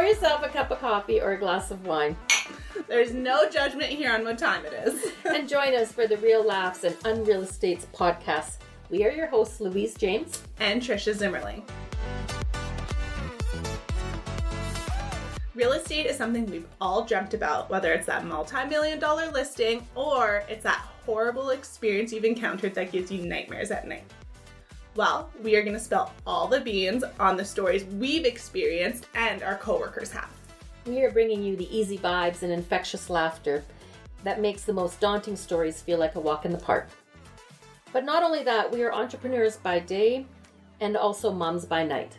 Pour yourself a cup of coffee or a glass of wine There's no judgment here on what time it is. and join us for the Real Laughs and Unreal Estates podcast. We are your hosts, Louise James. and Trisha Zimmerling. Real estate is something we've all dreamt about, whether it's that multi million dollar listing or it's that horrible experience you've encountered that gives you nightmares at night. Well, we are going to spill all the beans on the stories we've experienced and our coworkers have. We are bringing you the easy vibes and infectious laughter that makes the most daunting stories feel like a walk in the park. But not only that, we are entrepreneurs by day and also moms by night.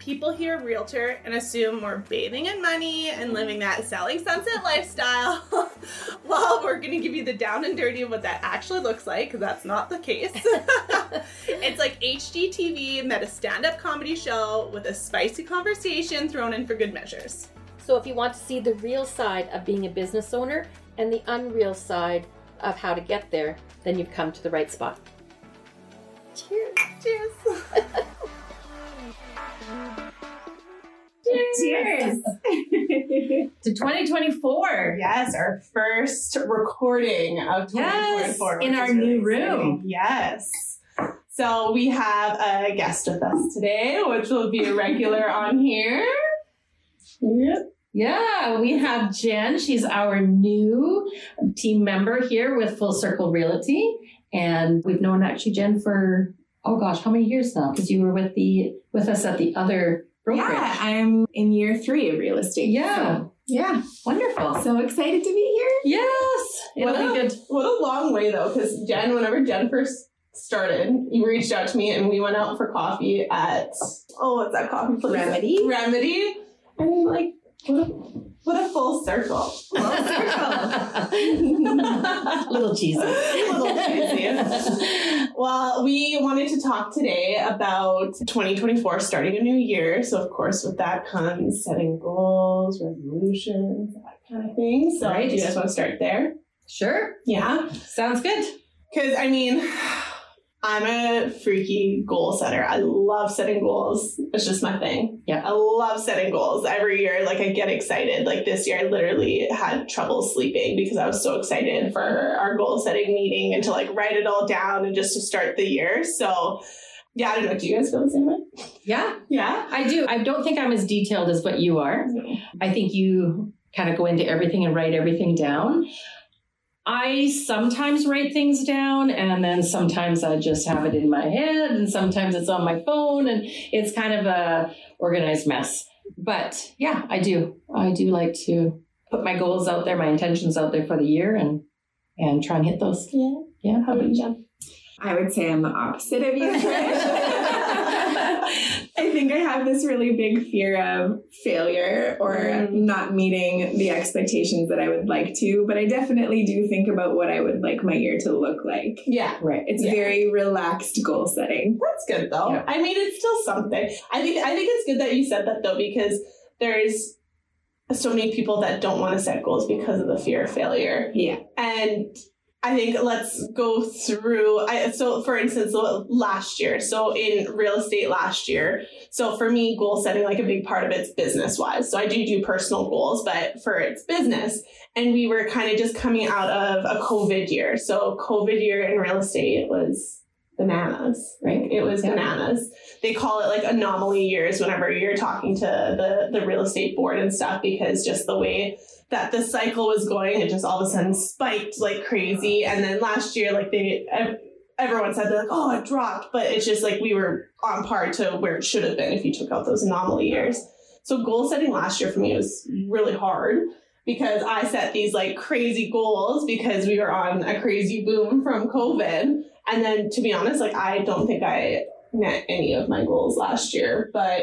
People hear realtor and assume we're bathing in money and living that selling sunset lifestyle. well, we're going to give you the down and dirty of what that actually looks like because that's not the case. it's like HGTV met a stand up comedy show with a spicy conversation thrown in for good measures. So if you want to see the real side of being a business owner and the unreal side of how to get there, then you've come to the right spot. Cheers. Cheers. Cheers to 2024. Yes, our first recording of Yes, 2024. in our really new room. Yes. So we have a guest with us today, which will be a regular on here. Yep. Yeah, we have Jenn. She's our new team member here with Full Circle Realty. And we've known actually Jenn for, oh gosh, how many years now? Because you were with the with us at the other brokerage. Yeah, I'm in year three of real estate. Yeah. so, yeah. Wonderful. So excited to be here. yes. It'll What a- good. What a long way though, because Jenn, whenever Jenn first started, you reached out to me and we went out for coffee at oh, what's that coffee place? Remedy. Remedy. And like, what a, what a full circle. Full little cheesy. Little cheesy. Well, we wanted to talk today about 2024 starting a new year. So, of course, with that comes setting goals, resolutions, that kind of thing. So, Right. do you guys want to start there? Sure. Yeah. Sounds good. Because, I mean, I'm a freaky goal setter. I love setting goals. It's just my thing. Yeah. I love setting goals every year. Like, I get excited. Like, this year, I literally had trouble sleeping because I was so excited for our goal setting meeting and to like write it all down and just to start the year. So, yeah, I don't know. Do you guys feel the same way? Yeah, Yeah. I do. I don't think I'm as detailed as what you are. I think you kind of go into everything and write everything down. I sometimes write things down and then sometimes I just have it in my head and sometimes it's on my phone and it's kind of a organized mess. But yeah, I do. I do like to put my goals out there, my intentions out there for the year and and try and hit those. Yeah. Yeah. How about you, Jenn? I would say I'm the opposite of you. I think I have this really big fear of failure or Mm. not meeting the expectations that I would like to, but I definitely do think about what I would like my year to look like. Yeah. Right. It's Yeah. very relaxed goal setting. That's good though. Yeah. I mean, it's still something. I think I think it's good that you said that though because there's so many people that don't want to set goals because of the fear of failure. Yeah. And I think let's go through. I, so, for instance, last year, so in real estate last year, so for me, goal setting, like a big part of it's business wise. So I do do personal goals, but for its business. And we were kind of just coming out of a COVID year. So, COVID year in real estate was bananas, right? It was Yeah. bananas. They call it like anomaly years whenever you're talking to the, the real estate board and stuff because just the way that the cycle was going, it just all of a sudden spiked like crazy. And then last year, like they, everyone said they're like, oh, it dropped, but it's just like we were on par to where it should have been if you took out those anomaly years. So goal setting last year for me was really hard because I set these like crazy goals because we were on a crazy boom from COVID. And then to be honest, like I don't think I met any of my goals last year, but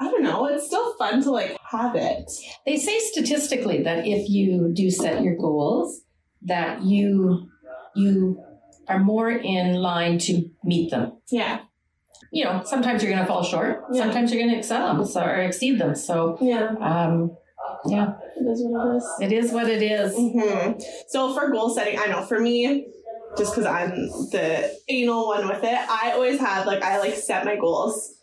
I don't know, it's still fun to like have it. They say statistically that if you do set your goals, that you you are more in line to meet them. Yeah. You know, sometimes you're going to fall short. Yeah. Sometimes you're going to excel them so, or exceed them. So, Yeah. um, yeah, It is what it is. it is what it is. hmm So for goal setting, I know for me, just because I'm the anal one with it, I always have like I like set my goals,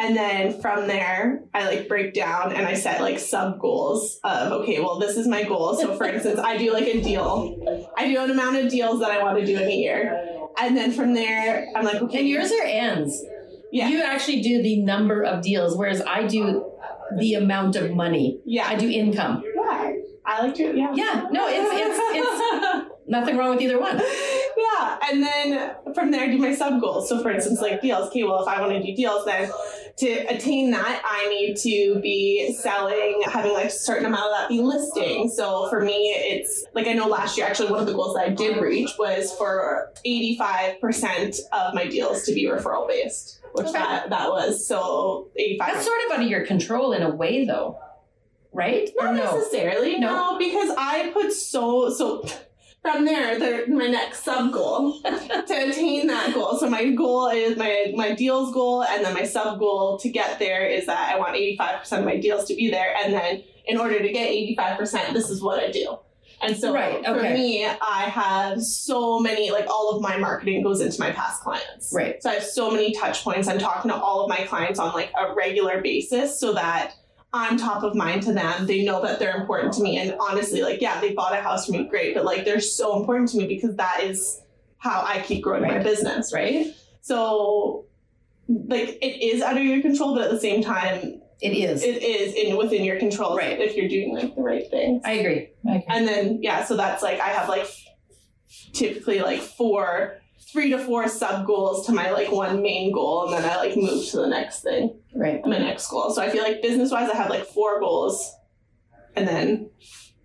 And then from there, I like break down and I set like sub goals of, okay, well, this is my goal. So for instance, I do like a deal. I do an amount of deals that I want to do in a year. And then from there, I'm like, okay. And yours are ends. Yeah. You actually do the number of deals, whereas I do the amount of money. yeah. I do income. Yeah. I like to, yeah. Yeah, no, it's it's it's nothing wrong with either one. yeah. And then from there, I do my sub goals. So, for instance, like deals. Okay, well, if I want to do deals, then to attain that, I need to be selling, having like a certain amount of that be listing. So, for me, it's like I know last year, actually, one of the goals that I did reach was for 85% of my deals to be referral based, which Okay. that, that was so 85 That's sort of under your control in a way, though, right? Not no? necessarily, no. No. because I put so so from there, the, my next sub goal to attain that goal. So my goal is my my deals goal, and then my sub goal to get there is that I want eighty five percent of my deals to be there, and then in order to get eighty five percent, this is what I do. And so Right, for okay. me, I have so many like all of my marketing goes into my past clients. Right. So I have so many touch points. I'm talking to all of my clients on like a regular basis so that I'm top of mind to them. They know that they're important to me. And honestly, like, yeah, they bought a house from me, great, but like they're so important to me because that is how I keep growing my business, right? So like it is out of your control, but at the same time, It is. it is in within your control Right. if you're doing like the right things. I agree. I agree. And then yeah, so that's like I have like typically like four, three to four sub goals to my like one main goal, and then I like move to the next thing, Right. my next goal. So I feel like business wise, I have like four goals, and then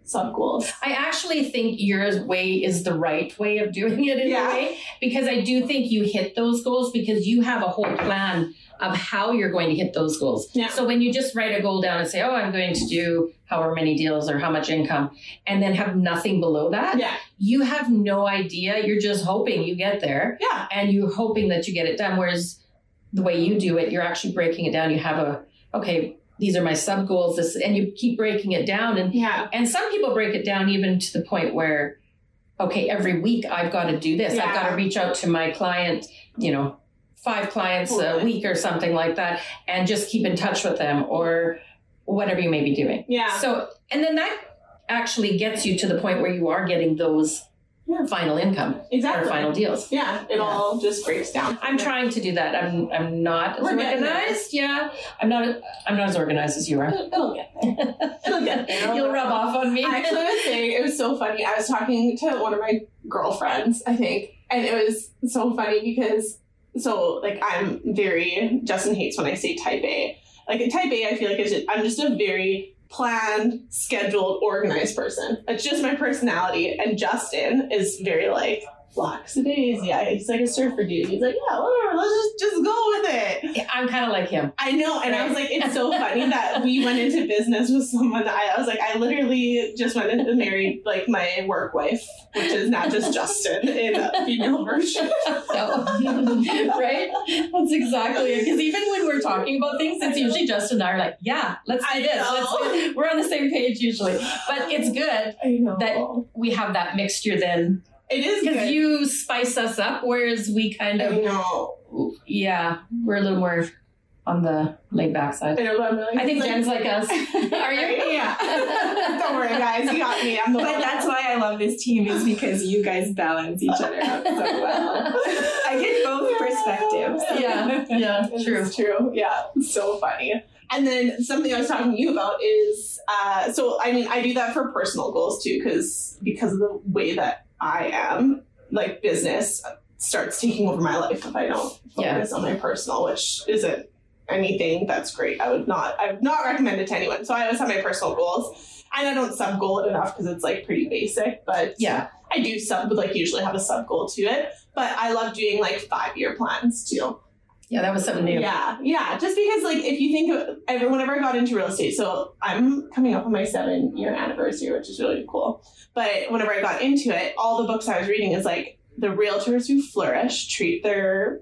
sub goals. I actually think your way is the right way of doing it in Yeah. a way because I do think you hit those goals because you have a whole plan of how you're going to hit those goals. Yeah. So when you just write a goal down and say, "Oh, I'm going to do however many deals or how much income," and then have nothing below that, Yeah, you have no idea. You're just hoping you get there yeah, and you're hoping that you get it done. Whereas the way you do it, you're actually breaking it down. You have a okay. These are my sub goals. This and you keep breaking it down and yeah, and some people break it down even to the point where, okay, every week I've got to do this. I've got to reach out to my client, you know, five clients a week or something like that, and just keep in touch with them or whatever you may be doing. yeah. So, and then that actually gets you to the point where you are getting those Yeah. final income Exactly. or final deals. Yeah, it Yeah. all just breaks down. I'm trying to do that. I'm I'm not We're organized. Yeah, I'm not. I'm not as organized as you are. It'll get there. It'll get there. You'll rub off on me. I actually was saying it was so funny. I was talking to one of my girlfriends, I think, and it was so funny because so like I'm very Justin hates when I say type A. Like a type A, I feel like just, I'm just a very planned, scheduled, organized person. It's just my personality. And Justin is very like lackadaisy. Yeah, he's like a surfer dude. He's like, yeah, whatever. Let's just just go with it. I'm kind of like him. I know, and I was like, it's so funny that we went into business with someone that I, I was like, I literally just went into married like my work wife, which is not just Justin in a female version. So, right? That's exactly it. Because even when we're talking about things, it's usually Justin and I are like, yeah, let's do I this. Let's, we're on the same page usually. But it's good that we have that mixture then. It is Because you spice us up, whereas we kind I of, know. yeah, we're a little more on the laid back side. I know, I'm really. I think Jenn's like us. Are you? Yeah. Don't worry, guys. You got me. I'm the. But that's why I love this team is because you guys balance each other out so well. I get both perspectives. Yeah, yeah, true. true. Yeah, it's so funny. And then something I was talking to you about is uh, so I mean I do that for personal goals too because because of the way that I am like business starts taking over my life if I don't focus Yeah. on my personal, which isn't anything that's great. I would not I would not recommend it to anyone. So I always have my personal goals. And I don't sub goal it enough because it's like pretty basic, but Yeah. I do sub but like usually have a sub goal to it. But I love doing like five year plans too. Yeah, that was something new. Yeah, yeah. Just because, like, if you think of whenever I got into real estate, so I'm coming up on my seven year anniversary, which is really cool. But whenever I got into it, all the books I was reading is like the realtors who flourish treat their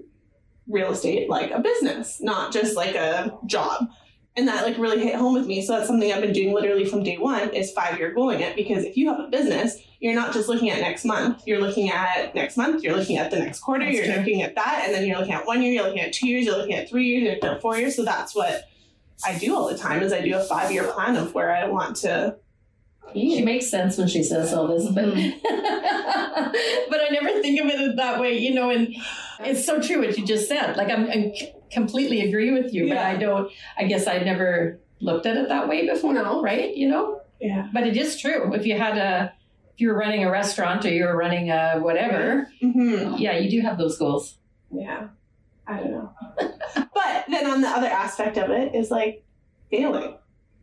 real estate like a business, not just like a job. And that like really hit home with me. So that's something I've been doing literally from day one is five year goaling it because if you have a business, you're not just looking at next month. You're looking at next month. You're looking at the next quarter. That's you're true. looking at that, and then you're looking at one year. You're looking at two years. You're looking at three years. You're looking at four years. So that's what I do all the time. Is I do a five year plan of where I want to. She makes sense when she says all this, but but I never think of it that way, you know. And it's so true what you just said. Like I'm, I completely agree with you, but I don't. I guess I never looked at it that way before, No. right? You know, Yeah. but it is true. If you had a, if you're running a restaurant or you're running a whatever, Mm-hmm. yeah, you do have those goals. Yeah. I don't know. but then on the other aspect of it is like failing.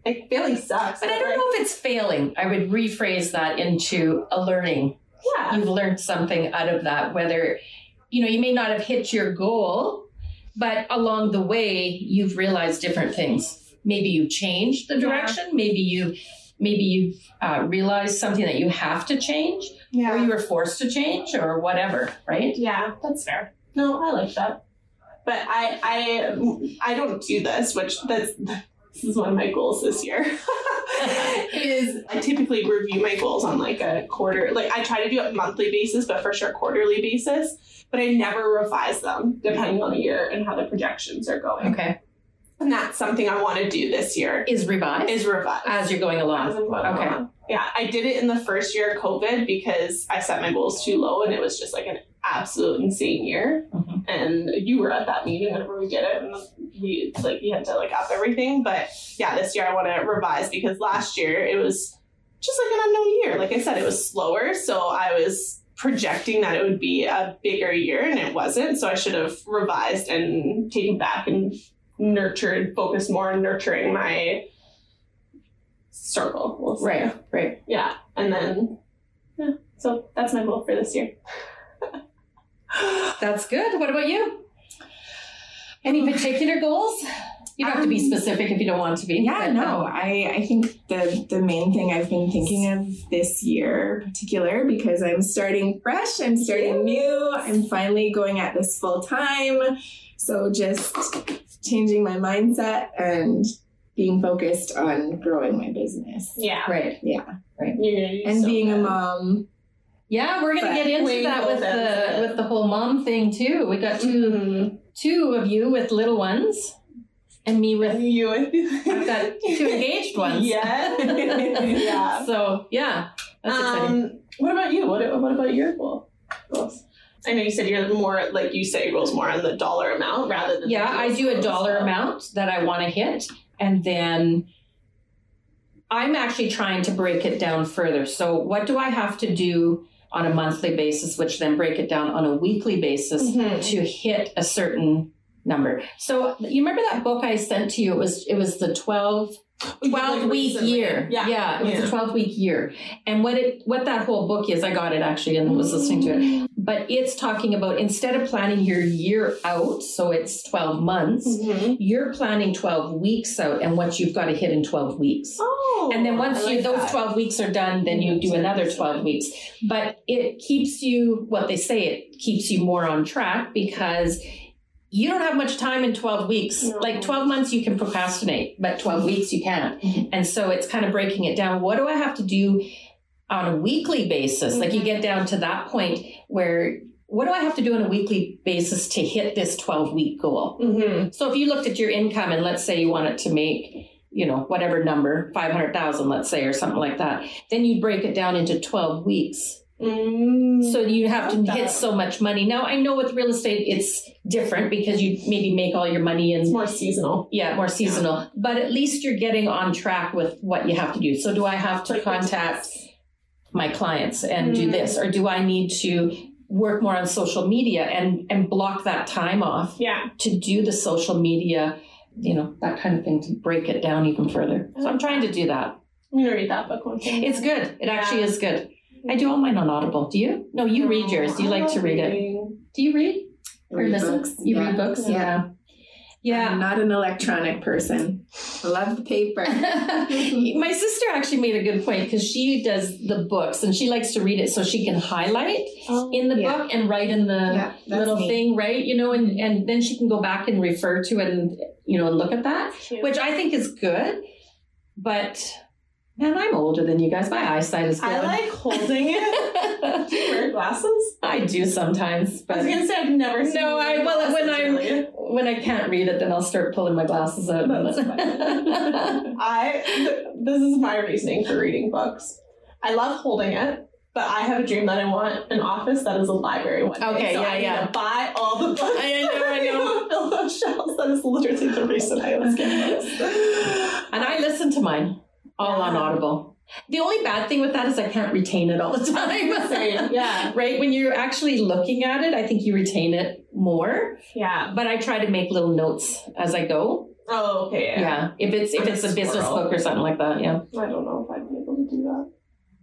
Like failing sucks. But I don't like, know if it's failing. I would rephrase that into a learning. Yeah. You've learned something out of that, whether, you know, you may not have hit your goal, but along the way, you've realized different things. Maybe you changed the Yeah. direction. Maybe you, maybe you uh, realized something that you have to change, or you were forced to change, or whatever. Right? Yeah, that's fair. No, I like that. But I I I don't do this, which that's this is one of my goals this year. is I typically review my goals on like a quarter like I try to do it monthly basis, but for sure quarterly basis. But I never revise them depending on the year and how the projections are going. Okay. And that's something I want to do this year Is revised is revise. as you're going along. As I'm going Okay. along. Yeah, I did it in the first year of COVID because I set my goals too low and it was just like an absolute insane year. Mhm. And you were at that meeting whenever we did it and we like you had to like up everything. But yeah, this year I want to revise because last year it was just like an unknown year. Like I said, it was slower. So I was projecting that it would be a bigger year and it wasn't. So I should have revised and taken back and nurtured, focused more on nurturing my circle. We'll say. Right. Right. Yeah. And then, yeah. So that's my goal for this year. That's good. What about you? Any particular goals? You don't have to be Um, specific if you don't want to be. Yeah, but, no, um, I, I think the the main thing I've been thinking of this year particular because I'm starting fresh, I'm starting new, I'm finally going at this full time. So just changing my mindset and being focused on growing my business. Yeah. Right. You're gonna do And so being a mom. Yeah, we're gonna get into that with the it. with the whole mom thing too. We got two Mhm. two of you with little ones, and me with And you I've got two engaged ones. Yeah. yeah. So yeah, that's exciting. Um, what about you? What, what about your goal? goals? I know you said you're more like you say goals more on the dollar amount rather than Yeah, I do a dollar so- amount that I want to hit, and then I'm actually trying to break it down further. So, what do I have to do on a monthly basis, which then break it down on a weekly basis Mhm. to hit a certain number? So, you remember that book I sent to you? It was it was the 12 12 Like week recently. year. Yeah. it was Yeah. a 12 week year. And what it what that whole book is, I got it actually and was listening to it. But it's talking about instead of planning your year out, so it's 12 months, Mhm. you're planning 12 weeks out and what you've got to hit in 12 weeks. Oh. And then once I you those 12 weeks are done, then you do another 12 weeks. But it keeps you what they say it keeps you more on track because you don't have much time in 12 weeks. No. Like 12 months you can procrastinate, but 12 weeks you can't. Mm-hmm. And so it's kind of breaking it down. What do I have to do on a weekly basis? Like you Mhm. get down to that point where what do I have to do on a weekly basis to hit this 12 week goal? Mhm. So if you looked at your income and let's say you wanted to make, you know, whatever number, 500,000, let's say, or something like that, then you break it down into 12 weeks. Mm. So you have to that. hit so much money. Now I know with real estate it's different because you maybe make all your money and it's more seasonal. yeah, more seasonal. But at least you're getting on track with what you have to do. So do I have to contact my clients and do Mm. this or do I need to work more on social media and and block that time off Yeah. to do the social media, you know, that kind of thing to break it down even further. So I'm trying to do that. I'm gonna read that book one time. It's good. It actually is good. I do all mine on Audible. Do you? No, you read yours. Do you like to read it? Do you read or Read listen? books. You Yeah. read books? Yeah. Yeah. Yeah. I'm not an electronic person. I love the paper. My sister actually made a good point because she does the books and she likes to read it so she can highlight oh, in the Yeah. book and write in the Yeah, little me. thing, right? You know, and, and then she can go back and refer to it and, you know, and look at that, Cute. which I think is good. But Man, I'm older than you guys. My eyesight is good. I like holding it. Do you wear glasses? I do sometimes, But I was gonna say I've never seen no, I well when I'm really. when I can't read it, then I'll start pulling my glasses out. That's I th- this is my reasoning for reading books. I love holding it, but I have a dream that I want an office that is a library one day. Okay, so yeah, I yeah. to buy all the books. I know, I know. Fill those shelves. That is literally the reason I was getting this. and I listen to mine all on Audible. The only bad thing with that is I can't retain it all the time. Same, yeah. Right when you're actually looking at it, I think you retain it more. Yeah. But I try to make little notes as I go. Oh, okay. Yeah, Yeah. if it's if it's a business book or something like that. Yeah. I don't know if I'd be able to do that.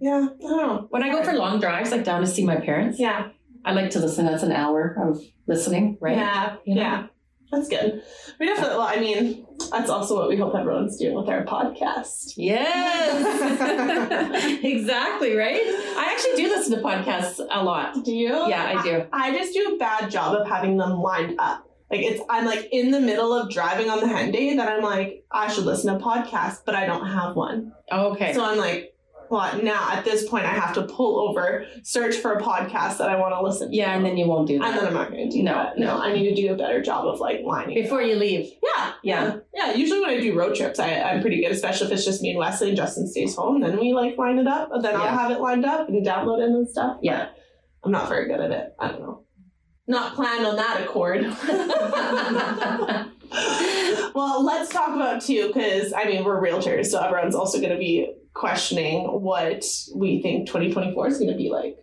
Yeah. I don't know. When I go for long drives, like down to see my parents, Yeah. I like to listen. That's an hour of listening, right? Yeah. You know? Yeah. That's good. We definitely. Well, I mean, that's also what we hope everyone's doing with our podcast. Yes. exactly, right? I actually do listen to podcasts a lot. Do you? Yeah, I do. I just do a bad job of having them lined up. Like it's I'm like in the middle of driving on the Henday that I'm like, I should listen to a podcast, but I don't have one. Okay. So I'm like, well, now at this point I have to pull over, search for a podcast that I want to listen to. yeah, and then you won't do and that. then I'm not gonna do No, that. no. No, I need to do a better job of like lining Before you leave. Yeah, Yeah. yeah. Usually when I do road trips, I, I'm pretty good, especially if it's just me and Wesley and Justin stays home. Then we like line it up. And then Yeah. I'll have it lined up and download it and stuff. Yeah. I'm not very good at it. I don't know. Not planned on that accord. well, let's talk about too, because I mean we're realtors, so everyone's also going to be questioning what we think 2024 is going to be like.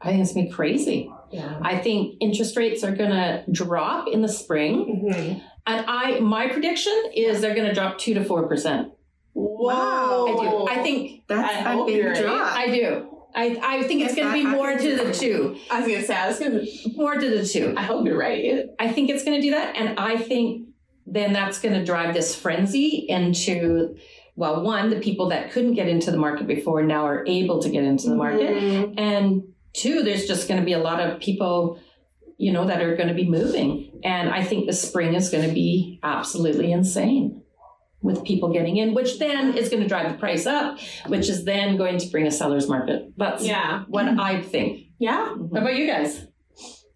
I think it's gonna be crazy. Yeah. I think interest rates are gonna drop in the spring. Mm-hmm. And I my prediction is they're gonna drop two to four percent. Whoa! I do. I think That's I a big right. drop. I do. I, I think it's going to be more to the two. I was going to say I was going to. More to the two. I hope you're right. I think it's going to do that. And I think then that's going to drive this frenzy into, well, one, the people that couldn't get into the market before now are able to get into the market. Mhm. And two, there's just going to be a lot of people, you know, that are going to be moving. And I think the spring is going to be absolutely insane with people getting in, which then is going to drive the price up, which is then going to bring a seller's market. That's Yeah. what I think. Yeah. Mm-hmm. How about you guys?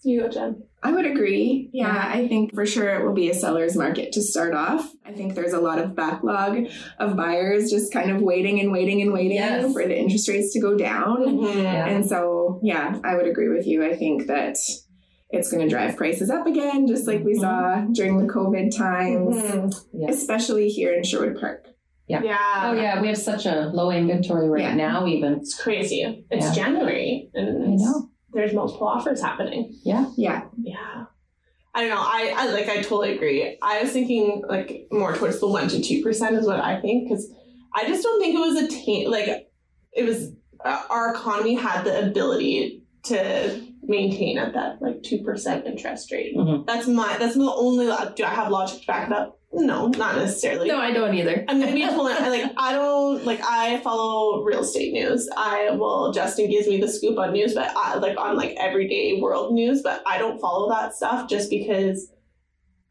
You go, Jenn. I would agree. Yeah, I think for sure it will be a seller's market to start off. I think there's a lot of backlog of buyers just kind of waiting and waiting and waiting Yes. for the interest rates to go down. Yeah. And so, yeah, I would agree with you. I think that it's going to drive prices up again, just like we Mhm. saw during the COVID times, Mhm. Yeah. especially here in Sherwood Park. Yeah. Yeah. Oh yeah, we have such a low inventory right Yeah. now. Even It's crazy. It's Yeah. January and I know. there's multiple offers happening. Yeah. Yeah. Yeah. I don't know. I, I like. I totally agree. I was thinking like more towards the one to two percent is what I think because I just don't think it was a ta- like it was uh, our economy had the ability to maintain at that like two percent interest rate. Mhm. That's my. That's the only. Do I have logic to back it up? No, not necessarily. No, I don't either. I'm gonna be totally like I don't like I follow real estate news. I will Justin gives me the scoop on news, but I like on like everyday world news, but I don't follow that stuff just because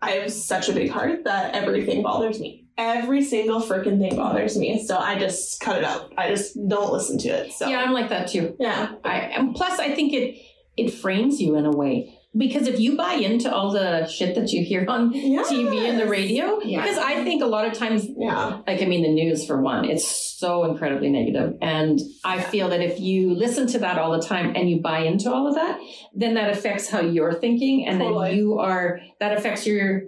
I have such a big heart that everything bothers me. Every single freaking thing bothers me. So I just cut it out. I just don't listen to it. So Yeah, I'm like that too. yeah. I and plus I think it it frames you in a way because if you buy into all the shit that you hear on TV and the radio, Yeah. because I think a lot of times Yeah. like I mean the news for one, it's so incredibly negative. And I feel that if you listen to that all the time and you buy into all of that, then that affects how you're thinking and Totally. then you are that affects your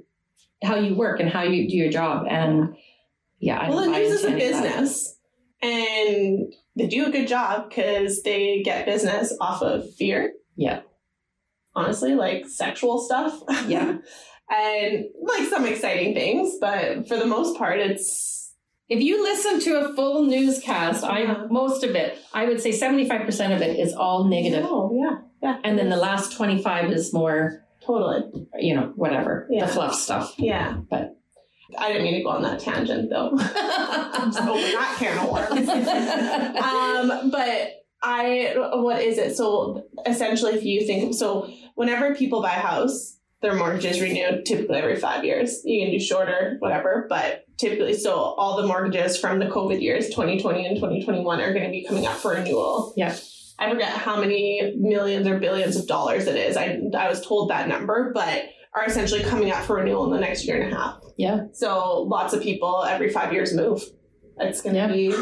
how you work and how you do your job. And yeah, I Well, the news is a any of that. business, and they do a good job because they get business off of fear. Yeah. Honestly, like sexual stuff. Yeah. and like some exciting things, but for the most part, it's If you listen to a full newscast, I Yeah. most of it, I would say 75% of it is all negative. Oh, yeah, yeah. And then the last 25 is more, totally, you know, whatever, Yeah. the fluff stuff. yeah. But- I didn't mean to go on that tangent though. Open that can of worms. um, but I, what is it? So essentially, if you think so, whenever people buy a house, their mortgages renewed typically every five years. You can do shorter, whatever, but typically, so all the mortgages from the COVID years, 2020 and 2021, are going to be coming up for renewal. Yeah. I forget how many millions or billions of dollars it is. I, I was told that number, but are essentially coming up for renewal in the next year and a half. Yeah. So lots of people every five years move. It's going to Yeah. be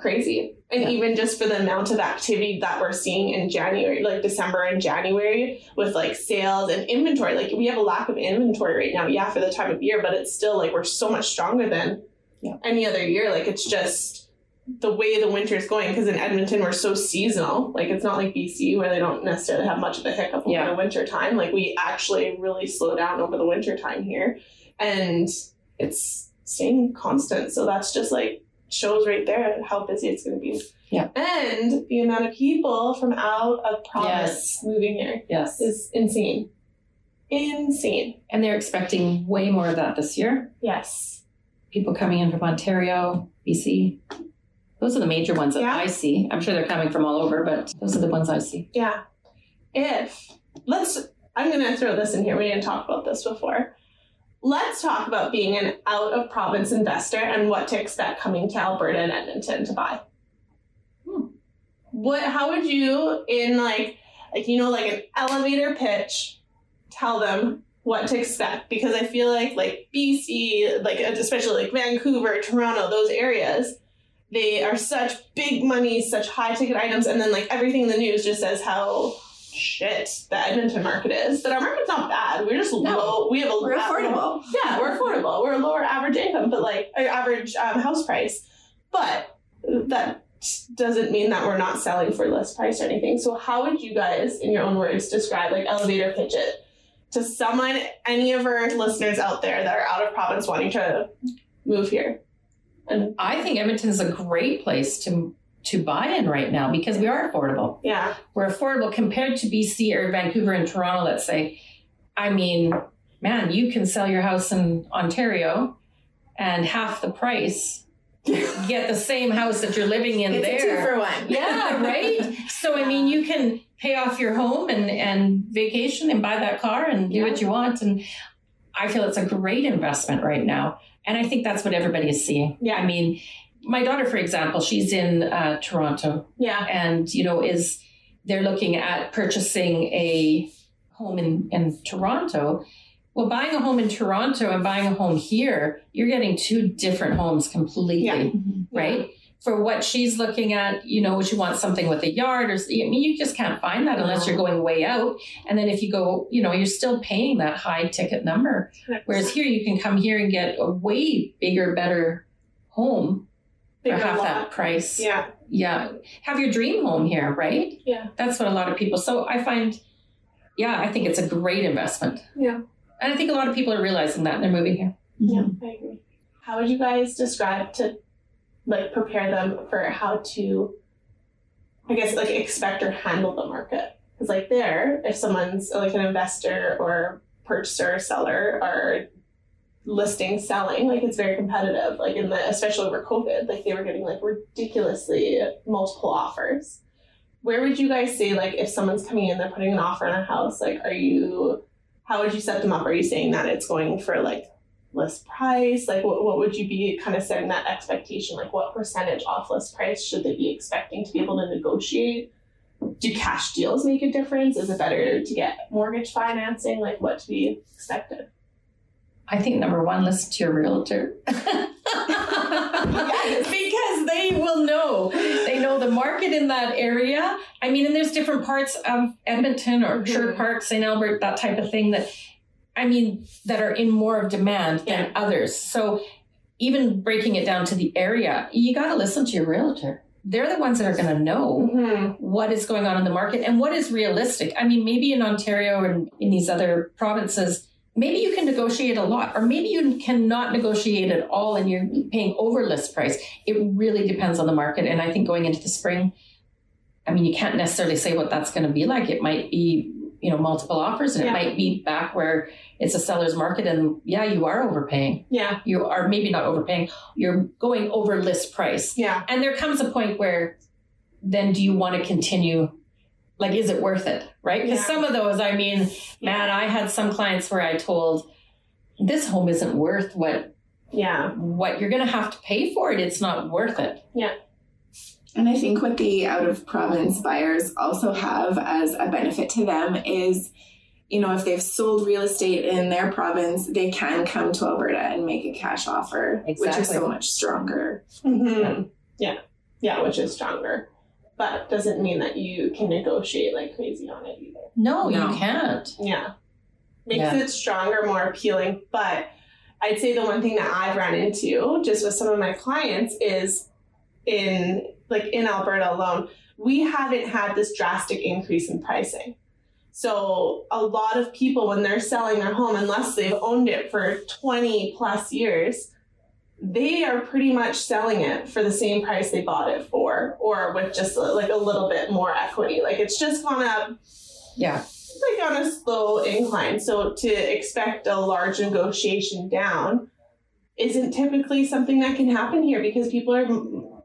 crazy. And Yeah. even just for the amount of activity that we're seeing in January, like December and January, with like sales and inventory, like we have a lack of inventory right now. Yeah, for the time of year, but it's still like we're so much stronger than Yeah. any other year. Like it's just the way the winter is going because in Edmonton we're so seasonal. Like it's not like BC where they don't necessarily have much of a hiccup over Yeah. the winter time. Like we actually really slow down over the winter time here, and it's staying constant. So that's just like shows right there how busy it's going to be. Yeah. and the amount of people from out of province Yes. moving here Yes. is insane. Insane. And they're expecting way more of that this year. Yes. People coming in from Ontario, BC. Those are the major ones that Yeah. I see. I'm sure they're coming from all over, but those are the ones I see. Yeah. If let's I'm gonna throw this in here. We didn't talk about this before. Let's talk about being an out of province investor and what to expect coming to Alberta and Edmonton to buy. Hmm. What how would you in like like you know like an elevator pitch tell them what to expect because I feel like like BC like especially like Vancouver, Toronto, those areas they are such big money, such high ticket items, and then like everything in the news just says how shit the Edmonton market is. But our market's not bad. We're just low. We have a We're affordable. Yeah, we're affordable. We're a lower average income, but like uh, average um, house price. But that doesn't mean that we're not selling for less price or anything. So how would you guys, in your own words, describe like elevator pitch it to someone, any of our listeners out there that are out of province wanting to move here? And I think Edmonton's a great place to to buy in right now because we are affordable. yeah, We're affordable compared to BC or Vancouver and Toronto, let's say. I mean, man, you can sell your house in Ontario and half the price get the same house that you're living in It's a there. two for one. Yeah, right? So I mean you can pay off your home and, and vacation and buy that car and do what you want. And I feel it's a great investment right now. And I think that's what everybody is seeing. Yeah. I mean, my daughter, for example, she's in uh, Toronto yeah, and, you know, is they're looking at purchasing a home in, in Toronto. Well, buying a home in Toronto and buying a home here, you're getting two different homes completely Yeah. right? For what she's looking at, you know, she wants something with a yard, or I mean, you just can't find that unless you're going way out. And then if you go, you know, you're still paying that high ticket number. Whereas here, you can come here and get a way bigger, better home for half that price. yeah, yeah, have your dream home here, right? Yeah. that's what a lot of people. So I find, yeah, I think it's a great investment, yeah. and I think a lot of people are realizing that and they're moving here. Yeah, mm-hmm. I agree. How would you guys describe to like prepare them for how to I guess like expect or handle the market? Because like there, if someone's like an investor or purchaser or seller are listing selling, like it's very competitive. Like in the especially over COVID, like they were getting like ridiculously multiple offers. Where would you guys say like if someone's coming in, they're putting an offer on a house, like are you how would you set them up? Are you saying that it's going for like list price? Like, what, what would you be kind of setting that expectation? Like, what percentage off list price should they be expecting to be able to negotiate? Do cash deals make a difference? Is it better to get mortgage financing? Like, what to be expected? I think number one, listen to your realtor. because they will know. They know the market in that area. I mean, and there's different parts of Edmonton or. Sherwood Park, St. Albert, that type of thing that, I mean, that are in more of demand than others. So even breaking it down to the area, you got to listen to your realtor. They're the ones that are going to know Mm-hmm. what is going on in the market and what is realistic. I mean, maybe in Ontario and in these other provinces, maybe you can negotiate a lot, or maybe you cannot negotiate at all and you're paying over list price. It really depends on the market. And I think going into the spring, I mean, you can't necessarily say what that's going to be like. It might be, you know, multiple offers and Yeah. it might be back where it's a seller's market and yeah, you are overpaying. Yeah, You are maybe not overpaying, you're going over list price. yeah, And there comes a point where then do you want to continue like, is it worth it? Right? Because Yeah. some of those, I mean, man, I had some clients where I told, this home isn't worth what Yeah. what you're going to have to pay for it. It's not worth it. Yeah. And I think what the out of province buyers also have as a benefit to them is, you know, if they've sold real estate in their province, they can come to Alberta and make a cash offer, which is so much stronger. hmm Yeah. Yeah, which is stronger. But doesn't mean that you can negotiate like crazy on it either. No, No. you can't. Yeah. Makes Yeah. it stronger, more appealing. But I'd say the one thing that I've run into just with some of my clients is in like in Alberta alone, we haven't had this drastic increase in pricing. So a lot of people when they're selling their home, unless they've owned it for 20 plus years, they are pretty much selling it for the same price they bought it for, or with just like a little bit more equity. Like it's just gone up Yeah. like on a slow incline. So to expect a large negotiation down isn't typically something that can happen here because people are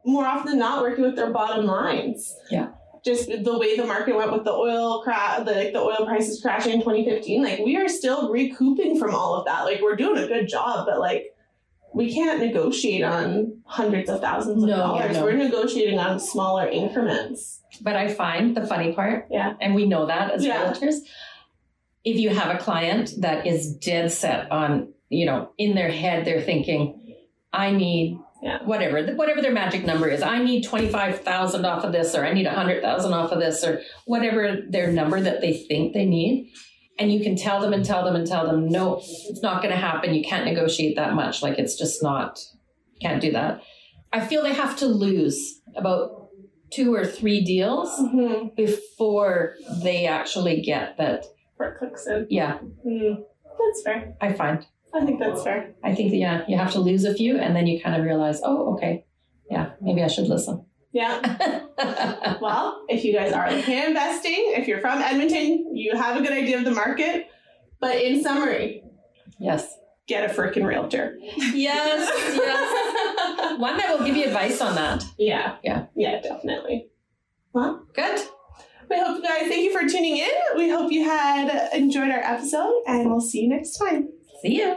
more often than not working with their bottom lines. Yeah. Just the way the market went with the oil cra- the, like the oil prices crashing in 2015, like we are still recouping from all of that. Like we're doing a good job, but like we can't negotiate on hundreds of thousands of No, dollars. no. We're negotiating on smaller increments. But I find the funny part, Yeah. and we know that as Yeah. realtors, if you have a client that is dead set on, you know, in their head, they're thinking, I need Yeah. whatever, whatever their magic number is. I need 25,000 off of this, or I need 100,000 off of this, or whatever their number that they think they need. And you can tell them and tell them and tell them, no, it's not going to happen. You can't negotiate that much. Like it's just not, can't do that. I feel they have to lose about two or three deals Mm-hmm. before they actually get that. For clicks in. Yeah, Mm, that's fair. I find. I think that's fair. I think that, yeah, you have to lose a few and then you kind of realize, oh, okay. Yeah, maybe I should listen. Yeah. Well, if you guys are at investing, if you're from Edmonton, you have a good idea of the market. But in summary, yes. get a freaking realtor. Yes, yes. One that will give you advice on that. yeah. Yeah. Yeah, definitely. Well, Good. we hope you guys, thank you for tuning in. We hope you had enjoyed our episode, and we'll see you next time. See you.